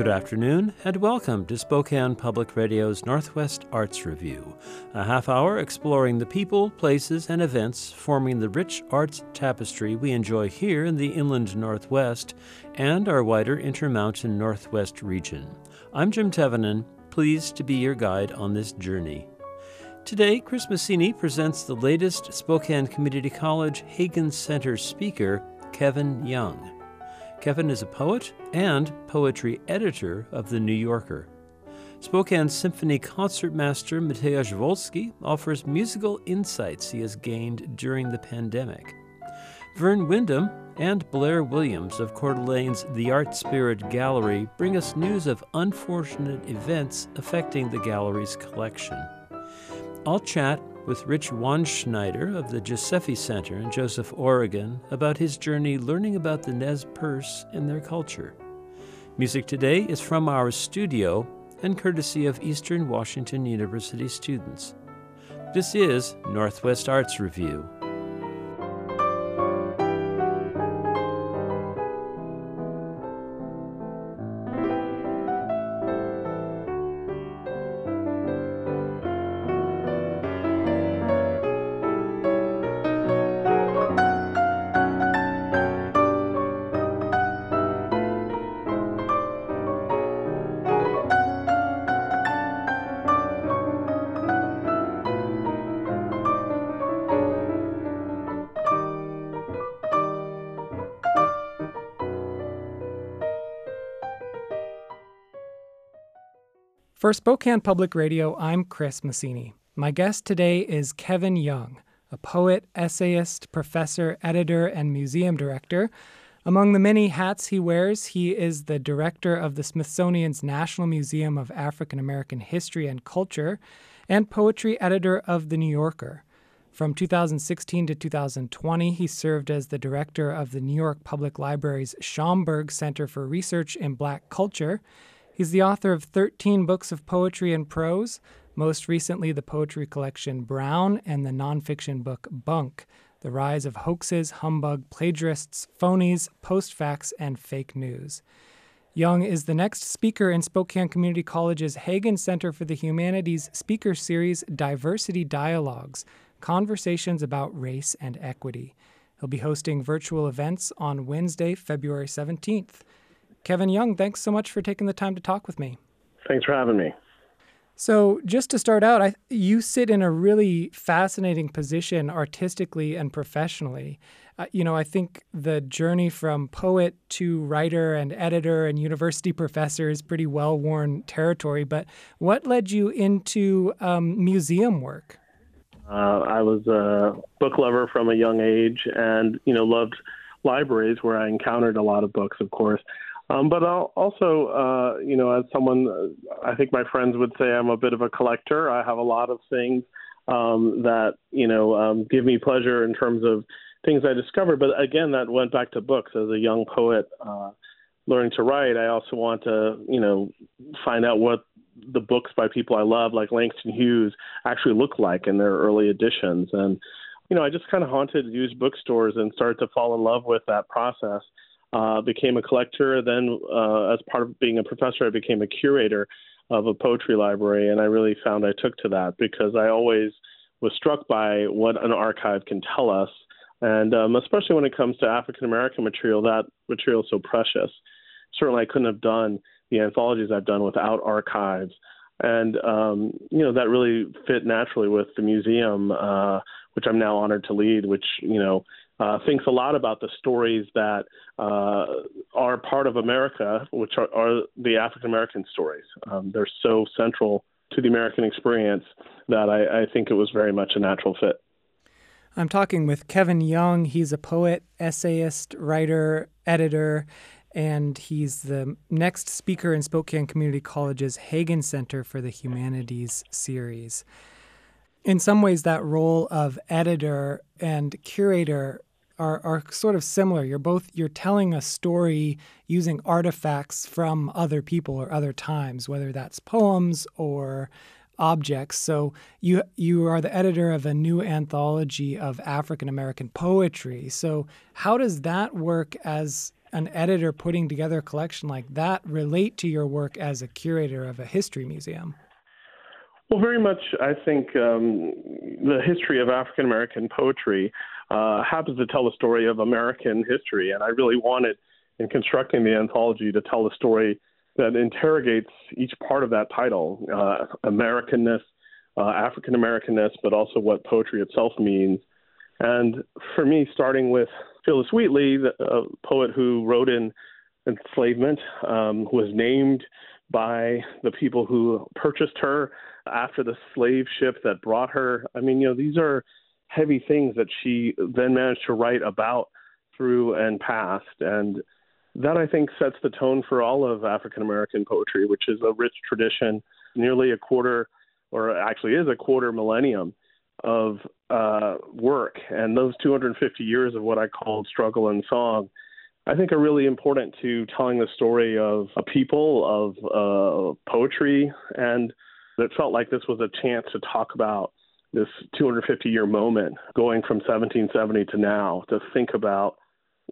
Good afternoon, and welcome to Spokane Public Radio's Northwest Arts Review, a half hour exploring the people, places, and events forming the rich arts tapestry we enjoy here in the inland Northwest and our wider Intermountain Northwest region. I'm Jim Tevenin, pleased to be your guide on this journey. Today, Chris Maccini presents the latest Spokane Community College Hagen Center speaker, Kevin Young. Kevin is a poet and poetry editor of The New Yorker. Spokane Symphony concertmaster Mateusz Wolski offers musical insights he has gained during the pandemic. Verne Windham and Blair Williams of Coeur d'Alene's The Art Spirit Gallery bring us news of unfortunate events affecting the gallery's collection. I'll chat with Rich Wandschneider of the Josephy Center in Joseph, Oregon, about his journey learning about the Nez Perce and their culture. Music today is from our studio and courtesy of Eastern Washington University students. This is Northwest Arts Review. For Spokane Public Radio, I'm Chris Maccini. My guest today is Kevin Young, a poet, essayist, professor, editor, and museum director. Among the many hats he wears, he is the director of the Smithsonian's National Museum of African American History and Culture and poetry editor of The New Yorker. From 2016 to 2020, he served as the director of the New York Public Library's Schomburg Center for Research in Black Culture He's the author of 13 books of poetry and prose, most recently the poetry collection Brown and the nonfiction book Bunk The Rise of Hoaxes, Humbug, Plagiarists, Phonies, Postfacts, and Fake News. Young is the next speaker in Spokane Community College's Hagen Center for the Humanities speaker series Diversity Dialogues Conversations about Race and Equity. He'll be hosting virtual events on Wednesday, February 17th. Kevin Young, thanks so much for taking the time to talk with me. Thanks for having me. So, just to start out, I, you sit in a really fascinating position artistically and professionally. Uh, you know, I think the journey from poet to writer and editor and university professor is pretty well worn territory. But what led you into um, museum work? Uh, I was a book lover from a young age and, you know, loved libraries where I encountered a lot of books, of course. Um, but I'll also, uh, you know, as someone, I think my friends would say I'm a bit of a collector. I have a lot of things um, that, you know, um, give me pleasure in terms of things I discovered. But again, that went back to books. As a young poet uh, learning to write, I also want to, you know, find out what the books by people I love, like Langston Hughes, actually look like in their early editions. And, you know, I just kind of haunted used bookstores and started to fall in love with that process uh, became a collector. Then, uh, as part of being a professor, I became a curator of a poetry library, and I really found I took to that because I always was struck by what an archive can tell us, and um, especially when it comes to African American material, that material is so precious. Certainly, I couldn't have done the anthologies I've done without archives, and um, you know that really fit naturally with the museum, uh, which I'm now honored to lead, which you know uh, thinks a lot about the stories that uh, are part of America, which are, are the African American stories. Um, they're so central to the American experience that I, I think it was very much a natural fit. I'm talking with Kevin Young. He's a poet, essayist, writer, editor, and he's the next speaker in Spokane Community College's Hagen Center for the Humanities series. In some ways, that role of editor and curator are, are sort of similar. You're both you're telling a story using artifacts from other people or other times, whether that's poems or objects. So you you are the editor of a new anthology of African American poetry. So how does that work as an editor putting together a collection like that relate to your work as a curator of a history museum? Well, very much. I think um, the history of African American poetry uh, happens to tell the story of American history, and I really wanted, in constructing the anthology, to tell a story that interrogates each part of that title: uh, Americanness, uh, African Americanness, but also what poetry itself means. And for me, starting with Phillis Wheatley, the poet who wrote in enslavement, um, was named by the people who purchased her after the slave ship that brought her. I mean, you know, these are heavy things that she then managed to write about through and past. And that, I think, sets the tone for all of African American poetry, which is a rich tradition, nearly a quarter, or actually is a quarter millennium of uh, work. And those 250 years of what I called struggle and song I think are really important to telling the story of a people, of uh, poetry, and it felt like this was a chance to talk about this 250 year moment going from 1770 to now to think about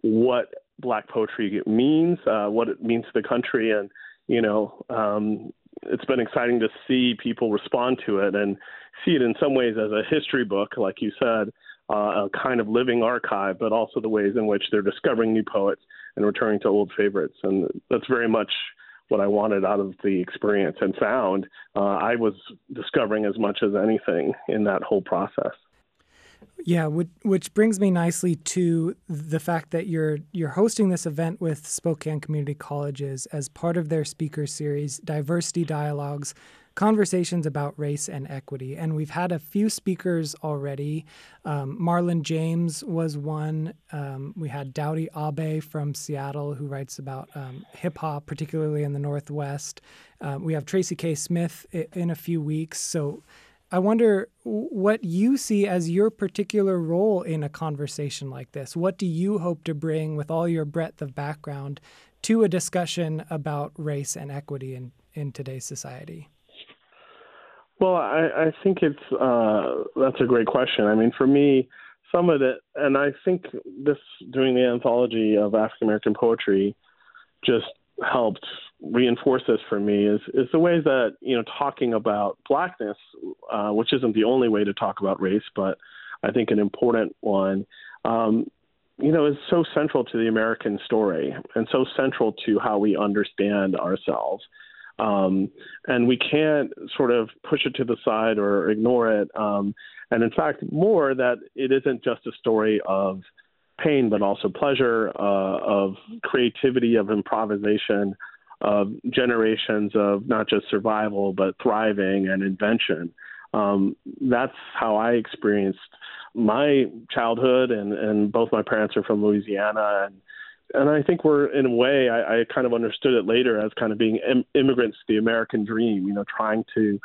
what black poetry means, uh, what it means to the country, and you know, um, it's been exciting to see people respond to it and see it in some ways as a history book, like you said, uh, a kind of living archive, but also the ways in which they're discovering new poets and returning to old favorites. And that's very much what I wanted out of the experience and found. Uh, I was discovering as much as anything in that whole process. Yeah, which, which brings me nicely to the fact that you're you're hosting this event with Spokane Community Colleges as part of their speaker series, Diversity Dialogues, conversations about race and equity. And we've had a few speakers already. Um, Marlon James was one. Um, we had Daudi Abe from Seattle, who writes about um, hip hop, particularly in the Northwest. Um, we have Tracy K. Smith in a few weeks. So I wonder what you see as your particular role in a conversation like this. What do you hope to bring with all your breadth of background to a discussion about race and equity in, in today's society? Well, I, I think it's uh, that's a great question. I mean, for me, some of it, and I think this doing the anthology of African American poetry just helped reinforce this for me is is the ways that you know talking about blackness, uh, which isn't the only way to talk about race, but I think an important one. Um, you know, is so central to the American story and so central to how we understand ourselves. Um, and we can't sort of push it to the side or ignore it. Um, and in fact, more that it isn't just a story of pain, but also pleasure, uh, of creativity, of improvisation, of generations of not just survival, but thriving and invention. Um, that's how I experienced my childhood, and, and both my parents are from Louisiana, and and I think we're in a way I, I kind of understood it later as kind of being Im- immigrants to the American dream. You know, trying to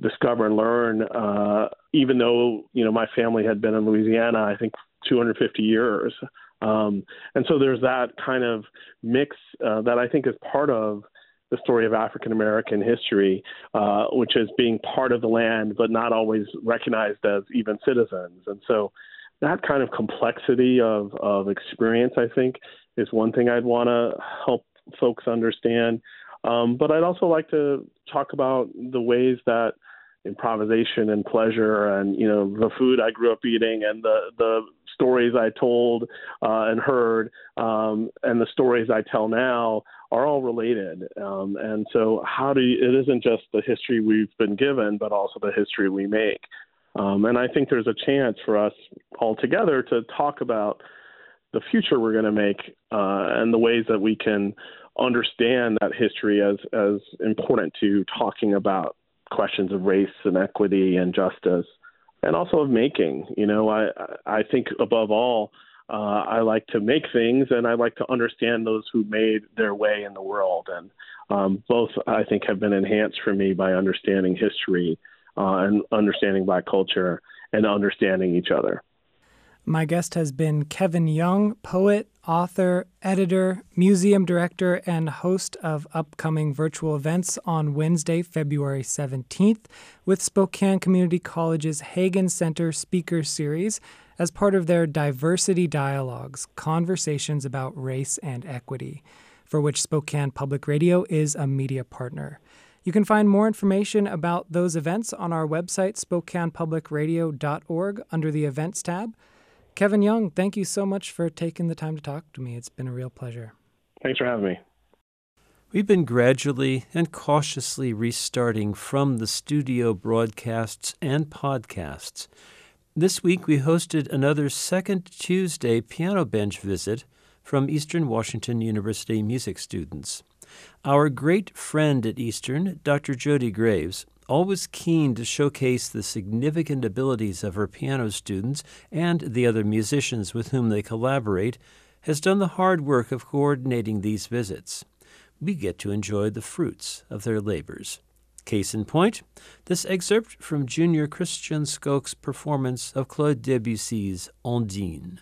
discover and learn. Uh, even though you know my family had been in Louisiana, I think 250 years, um, and so there's that kind of mix uh, that I think is part of the story of African American history, uh, which is being part of the land but not always recognized as even citizens. And so that kind of complexity of, of experience, I think, is one thing I'd want to help folks understand. Um, but I'd also like to talk about the ways that improvisation and pleasure and you know the food I grew up eating and the the stories I told uh, and heard um, and the stories I tell now are all related. Um, and so how do you, it isn't just the history we've been given, but also the history we make. Um, and I think there's a chance for us all together to talk about the future we're going to make uh, and the ways that we can understand that history as as important to talking about questions of race and equity and justice and also of making you know i i think above all uh, I like to make things, and I like to understand those who made their way in the world. And um, both, I think, have been enhanced for me by understanding history uh, and understanding Black culture and understanding each other. My guest has been Kevin Young, poet, author, editor, museum director, and host of upcoming virtual events on Wednesday, February 17th with Spokane Community College's Hagen Center Speaker Series, as part of their Diversity Dialogues Conversations about Race and Equity, for which Spokane Public Radio is a media partner. You can find more information about those events on our website, SpokanePublicRadio.org, under the Events tab. Kevin Young, thank you so much for taking the time to talk to me. It's been a real pleasure. Thanks for having me. We've been gradually and cautiously restarting from the studio broadcasts and podcasts. This week we hosted another second Tuesday piano bench visit from Eastern Washington University music students. Our great friend at Eastern, Dr. Jody Graves, always keen to showcase the significant abilities of her piano students and the other musicians with whom they collaborate, has done the hard work of coordinating these visits. We get to enjoy the fruits of their labors. Case in point, this excerpt from Junior Christian Skok's performance of Claude Debussy's Ondine.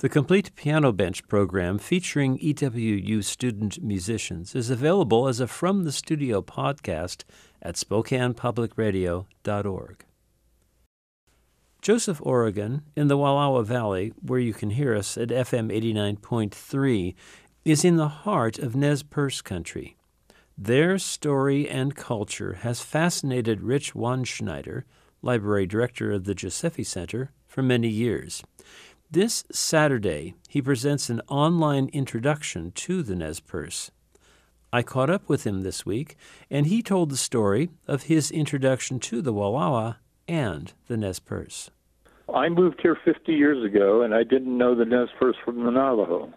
The complete piano bench program featuring EWU student musicians is available as a From the Studio podcast at SpokanePublicRadio.org. Joseph, Oregon, in the Wallowa Valley, where you can hear us at FM 89.3, is in the heart of Nez Perce country. Their story and culture has fascinated Rich Wandschneider, library director of the Josephy Center, for many years. This Saturday, he presents an online introduction to the Nez Perce. I caught up with him this week, and he told the story of his introduction to the Wallowa and the Nez Perce. I moved here 50 years ago, and I didn't know the Nez Perce from the Navajo.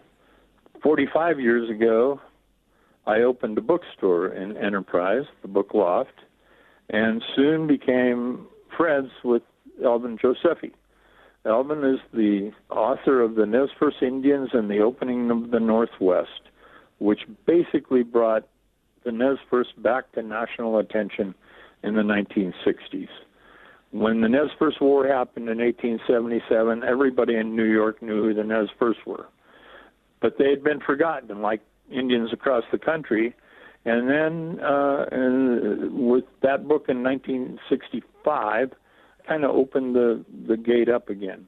45 years ago, I opened a bookstore in Enterprise, the Book Loft, and soon became friends with Alvin Josephy. Alvin is the author of the Nez Perce Indians and the Opening of the Northwest, which basically brought the Nez Perce back to national attention in the 1960s. When the Nez Perce War happened in 1877, everybody in New York knew who the Nez Perce were. But they had been forgotten, like Indians across the country. And then uh, and with that book in 1965, kind of opened the the gate up again.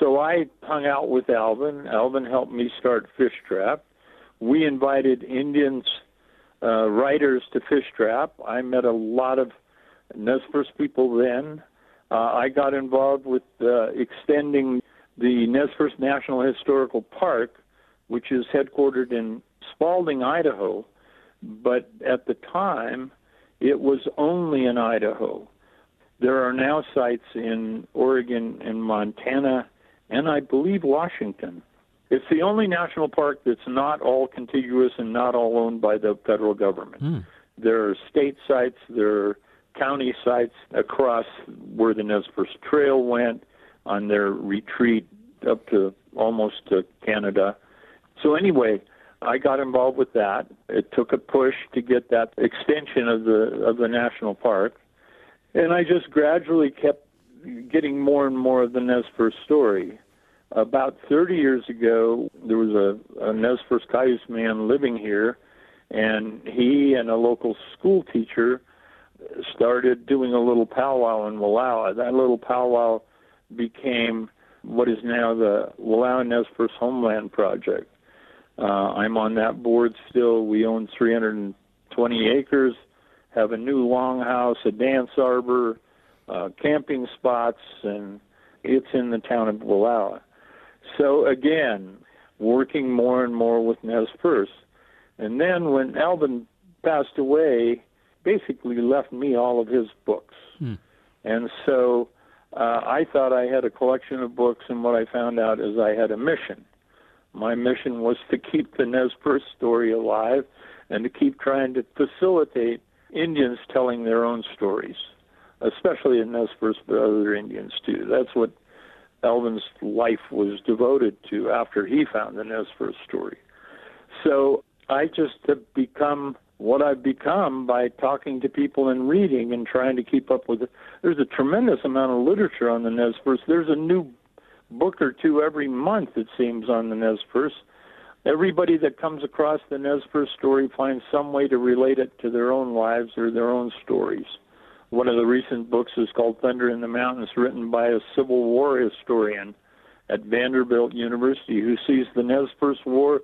So I hung out with Alvin. Alvin helped me start Fish Trap. We invited Indians uh, writers to Fish Trap. I met a lot of Nez Perce people then. Uh, I got involved with uh, extending the Nez Perce National Historical Park, which is headquartered in Spalding, Idaho, but at the time it was only in Idaho. There are now sites in Oregon and Montana and I believe Washington. It's the only national park that's not all contiguous and not all owned by the federal government. Mm. There are state sites, there are county sites across where the Nez Perce Trail went on their retreat up to almost to Canada. So anyway, I got involved with that. It took a push to get that extension of the of the national park, and I just gradually kept getting more and more of the Nez story. About 30 years ago, there was a, a Nez Cayuse man living here, and he and a local school teacher started doing a little powwow in Wallowa. That little powwow became what is now the Wallowa Nez Perce Homeland Project. Uh, I'm on that board still. We own 320 acres, have a new longhouse, a dance arbor, uh, camping spots, and it's in the town of Wallowa. So again, working more and more with Nez Perce. And then when Alvin passed away, basically left me all of his books. Hmm. And so uh, I thought I had a collection of books, and what I found out is I had a mission. My mission was to keep the Nez Perce story alive and to keep trying to facilitate Indians telling their own stories, especially in Nez Perce, but other Indians too. That's what Alvin's life was devoted to after he found the Nez Perce story. So I just have become what I've become by talking to people and reading and trying to keep up with it. There's a tremendous amount of literature on the Nez Perce. There's a new book or two every month, it seems, on the Nez Perce. Everybody that comes across the Nez Perce story finds some way to relate it to their own lives or their own stories. One of the recent books is called Thunder in the Mountains, written by a Civil War historian at Vanderbilt University who sees the Nez Perce War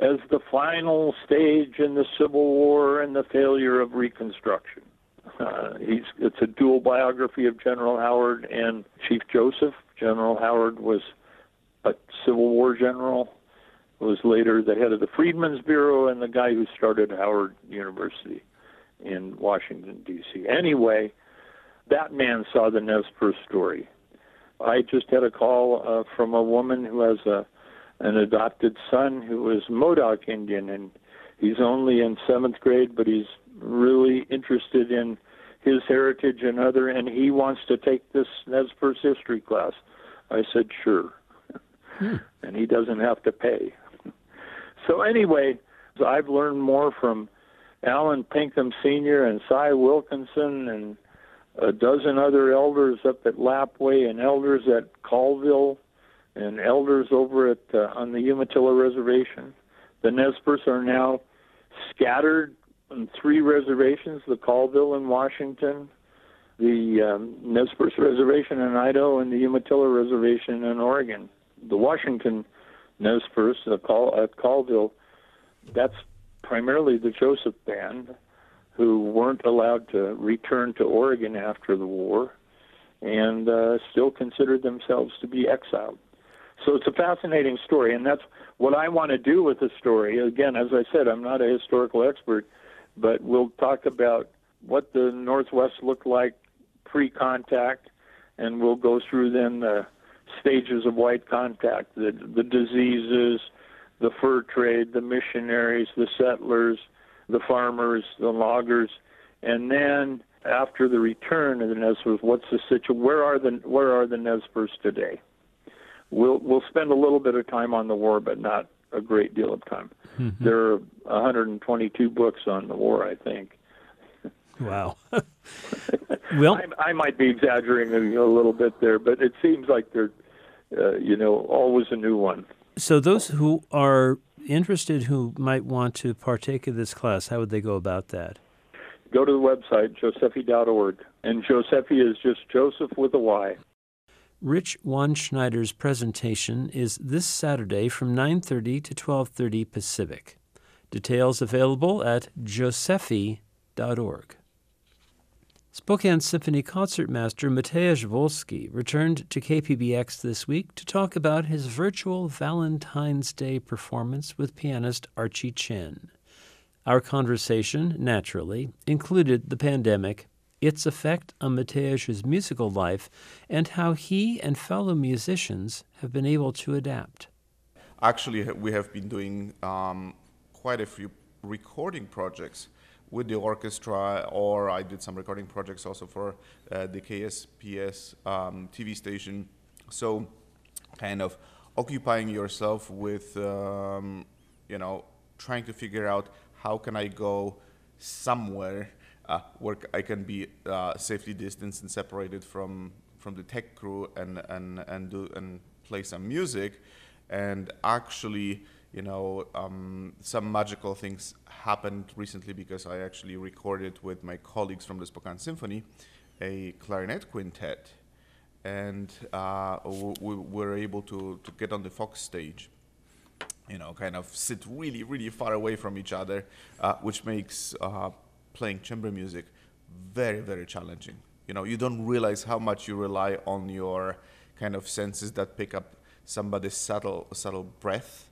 as the final stage in the Civil War and the failure of Reconstruction. Uh, he's, it's a dual biography of General Howard and Chief Joseph. General Howard was a Civil War general, was later the head of the Freedmen's Bureau and the guy who started Howard University in Washington, D.C. Anyway, that man saw the Nez Perce story. I just had a call uh, from a woman who has a an adopted son who is Modoc Indian, and he's only in seventh grade, but he's really interested in his heritage and other, and he wants to take this Nez Perce history class. I said, sure. Hmm. and he doesn't have to pay. So anyway, I've learned more from Allen Pinkham Sr. and Cy Wilkinson and a dozen other elders up at Lapwai and elders at Colville and elders over at uh, on the Umatilla Reservation. The Nez Perce are now scattered on three reservations: the Colville in Washington, the um, Nez Perce Reservation in Idaho, and the Umatilla Reservation in Oregon. The Washington Nez Perce uh, Col- at Colville, that's primarily the Joseph Band, who weren't allowed to return to Oregon after the war, and uh, still considered themselves to be exiled. So it's a fascinating story, and that's what I want to do with the story. Again, as I said, I'm not a historical expert, but we'll talk about what the Northwest looked like pre contact, and we'll go through then the stages of white contact, the, the diseases, the fur trade, the missionaries, the settlers, the farmers, the loggers, and then after the return of the Nez Perce, what's the situation? Where are the where are the Nez Perce today? we'll we'll spend a little bit of time on the war, but not a great deal of time. Mm-hmm. There are 122 books on the war, I think. Wow. well, I, I, might be exaggerating a little bit there, but it seems like there's, uh, you know, always a new one. So those who are interested, who might want to partake of this class, how would they go about that? Go to the website josephy.org, and Josephy is just Joseph with a Y. Rich Wandschneider's presentation is this Saturday from 9:30 to 12:30 Pacific. Details available at josephy.org. Spokane Symphony concertmaster Mateusz Wolski returned to KPBX this week to talk about his virtual Valentine's Day performance with pianist Archie Chen. Our conversation, naturally, included the pandemic its effect on Mateusz's musical life, and how he and fellow musicians have been able to adapt. Actually, we have been doing um, quite a few recording projects with the orchestra, or I did some recording projects also for uh, the KSPS um, TV station. So, kind of occupying yourself with, um, you know, trying to figure out how can I go somewhere uh, where I can be uh, safely distanced and separated from from the tech crew and and and do and play some music, and actually, you know, um, some magical things happened recently because I actually recorded with my colleagues from the Spokane Symphony a clarinet quintet, and uh, we were able to to get on the Fox stage you know, kind of sit really, really far away from each other, uh, which makes uh, playing chamber music very, very challenging. You know, you don't realize how much you rely on your kind of senses that pick up somebody's subtle, subtle breath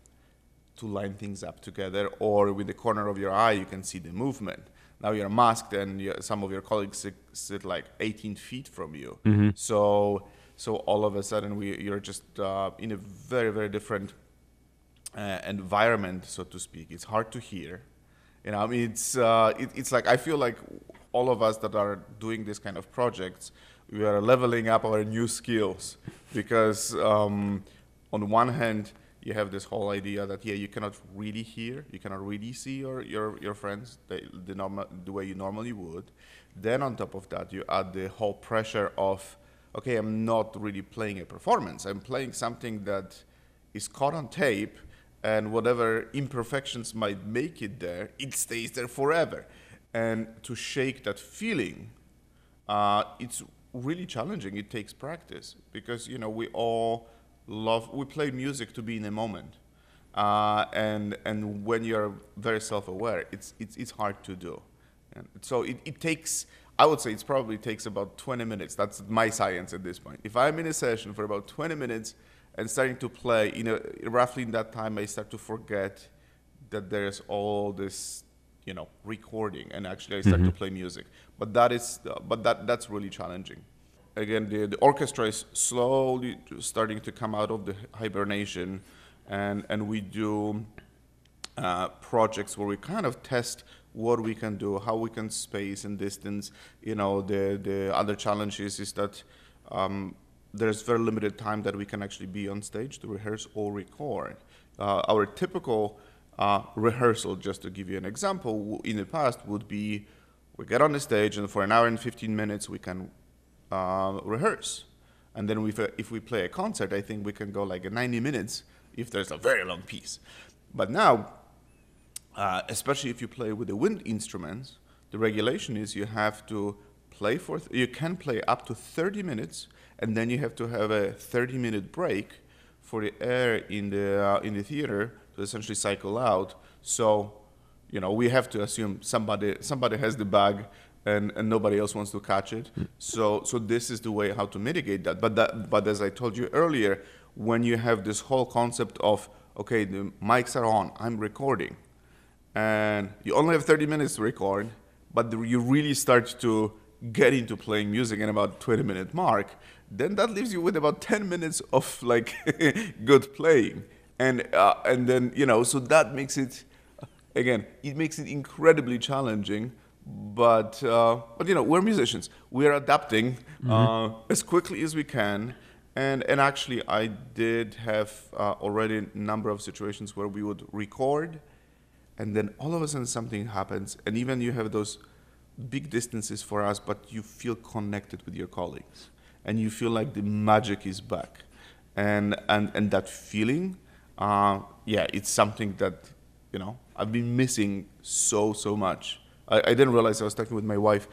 to line things up together, or with the corner of your eye, you can see the movement. Now you're masked, and you, some of your colleagues sit, sit, like 18 feet from you. Mm-hmm. So, so all of a sudden, we you're just uh, in a very, very different uh, environment, so to speak. It's hard to hear. You know, I mean, it's uh, it, it's like I feel like all of us that are doing this kind of projects, we are leveling up our new skills because um, on one hand you have this whole idea that yeah you cannot really hear, you cannot really see your your, your friends the the, normal, the way you normally would. Then on top of that you add the whole pressure of okay I'm not really playing a performance, I'm playing something that is caught on tape and whatever imperfections might make it there, it stays there forever. And to shake that feeling, uh, it's really challenging. It takes practice because you know we all love we play music to be in a moment, uh, and and when you're very self-aware, it's it's it's hard to do. And so it, it takes. I would say it probably takes about 20 minutes. That's my science at this point. If I'm in a session for about 20 minutes, and starting to play, you know, roughly in that time, I start to forget that there's all this, you know, recording, and actually I start mm-hmm. to play music. But that is, uh, but that that's really challenging. Again, the, the orchestra is slowly starting to come out of the hibernation, and and we do uh, projects where we kind of test what we can do, how we can space and distance. You know, the the other challenges is that um, there's very limited time that we can actually be on stage to rehearse or record. Uh, our typical uh, rehearsal, just to give you an example, in the past would be we get on the stage and for an hour and 15 minutes we can uh, rehearse. And then if, if we play a concert, I think we can go like 90 minutes if there's a very long piece. But now, uh, especially if you play with the wind instruments, the regulation is you have to play for, th- you can play up to 30 minutes and then you have to have a 30 minute break for the air in the uh, in the theater to essentially cycle out. So, you know, we have to assume somebody somebody has the bag and, and nobody else wants to catch it. So so this is the way how to mitigate that. But that but as I told you earlier, when you have this whole concept of okay, the mics are on, I'm recording, and you only have 30 minutes to record, but the, you really start to get into playing music in about 20 minute mark then that leaves you with about 10 minutes of like good playing and uh, and then you know so that makes it again it makes it incredibly challenging but uh, but you know we're musicians we're adapting mm-hmm. uh, as quickly as we can and and actually I did have uh, already a number of situations where we would record and then all of a sudden something happens and even you have those big distances for us but you feel connected with your colleagues and you feel like the magic is back. And, and, and that feeling, uh, yeah, it's something that, you know, I've been missing so, so much. I, I didn't realize I was talking with my wife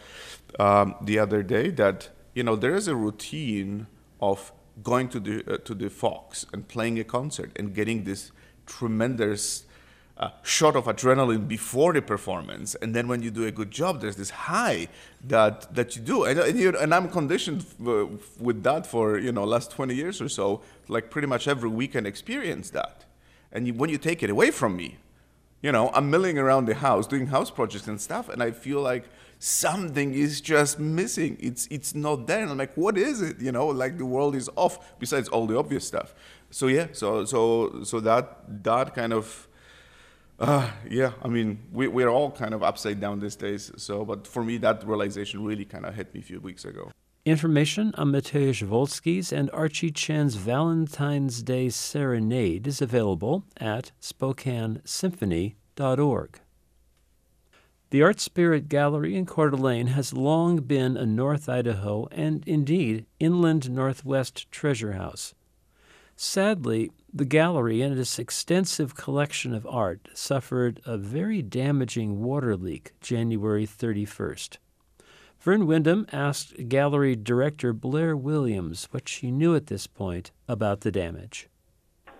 um, the other day that, you know, there is a routine of going to the, uh, to the Fox and playing a concert and getting this tremendous uh, shot of adrenaline before the performance, and then when you do a good job, there's this high that that you do, and and, you, and I'm conditioned f- with that for you know last 20 years or so, like pretty much every weekend experience that, and you, when you take it away from me, you know I'm milling around the house doing house projects and stuff, and I feel like something is just missing. It's it's not there, and I'm like, what is it? You know, like the world is off. Besides all the obvious stuff. So yeah, so so so that that kind of Uh, yeah, I mean, we, we're all kind of upside down these days. So, but for me, that realization really kind of hit me a few weeks ago. Information on Mateusz Wolski's and Archie Chen's Valentine's Day Serenade is available at SpokaneSymphony.org. The Art Spirit Gallery in Coeur d'Alene has long been a North Idaho and indeed inland Northwest treasure house. Sadly, the gallery and its extensive collection of art suffered a very damaging water leak January 31st. Verne Windham asked gallery director Blair Williams what she knew at this point about the damage.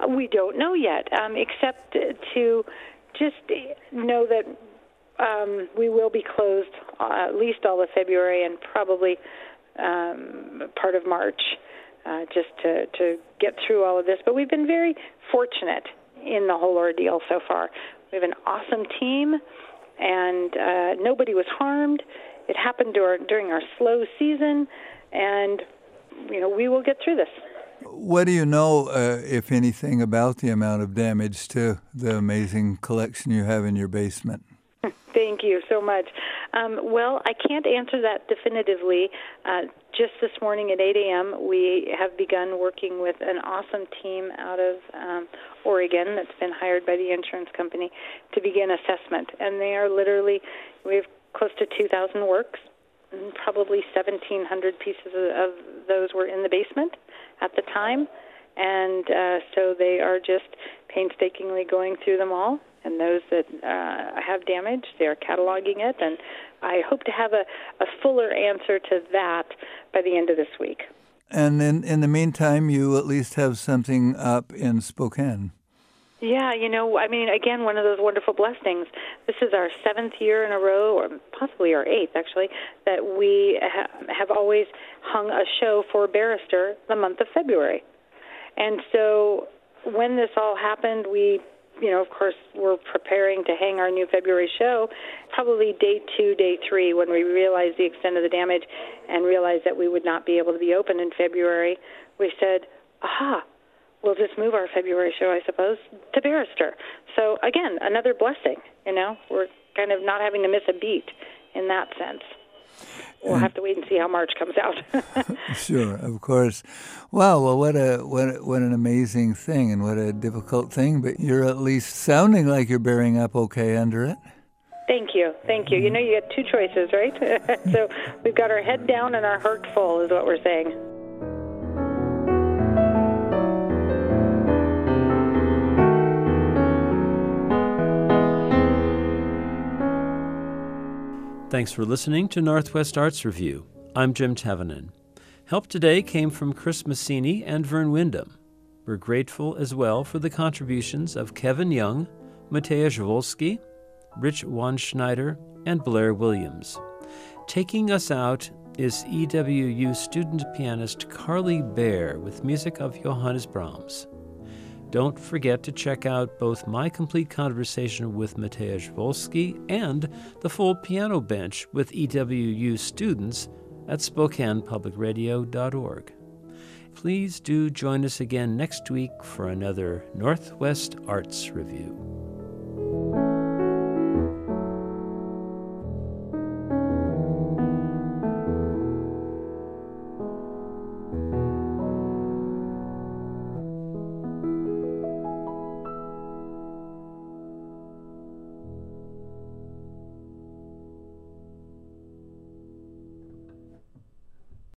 We don't know yet, um, except to just know that um, we will be closed uh, at least all of February and probably um, part of March, uh, just to, to get through all of this. But we've been very fortunate in the whole ordeal so far. We have an awesome team, and uh, nobody was harmed. It happened during, during our slow season, and you know we will get through this. What do you know, uh, if anything, about the amount of damage to the amazing collection you have in your basement? Thank you so much. Um, well, I can't answer that definitively. Uh, just this morning at 8 a.m., we have begun working with an awesome team out of um, Oregon that's been hired by the insurance company to begin assessment. And they are literally, we have close to 2,000 works, and probably 1,700 pieces of, those were in the basement at the time. And uh, so they are just painstakingly going through them all and those that uh, have damage, they are cataloging it, and I hope to have a, a fuller answer to that by the end of this week. And in, in the meantime, you at least have something up in Spokane. Yeah, you know, I mean, again, one of those wonderful blessings. This is our seventh year in a row, or possibly our eighth, actually, that we ha- have always hung a show for Barrister the month of February. And so when this all happened, we you know, of course, we're preparing to hang our new February show, probably day two, day three, when we realized the extent of the damage and realized that we would not be able to be open in February, we said, aha, we'll just move our February show, I suppose, to Barrister. So, again, another blessing, you know, we're kind of not having to miss a beat in that sense we'll have to wait and see how March comes out. sure, of course. Wow, well, what a what what an amazing thing, and what a difficult thing. But you're at least sounding like you're bearing up okay under it. Thank you, thank you. You know, you get two choices, right? so we've got our head down and our heart full, is what we're saying. Thanks for listening to Northwest Arts Review. I'm Jim Tevenin. Help today came from Chris Maccini and Verne Windham. We're grateful as well for the contributions of Kevin Young, Mateusz Wolski, Rich Wandschneider, and Blair Williams. Taking us out is EWU student pianist Carly Baer with music of Johannes Brahms. Don't forget to check out both my complete conversation with Mateusz Wolski and the full piano bench with EWU students at SpokanePublicRadio.org. Please do join us again next week for another Northwest Arts Review.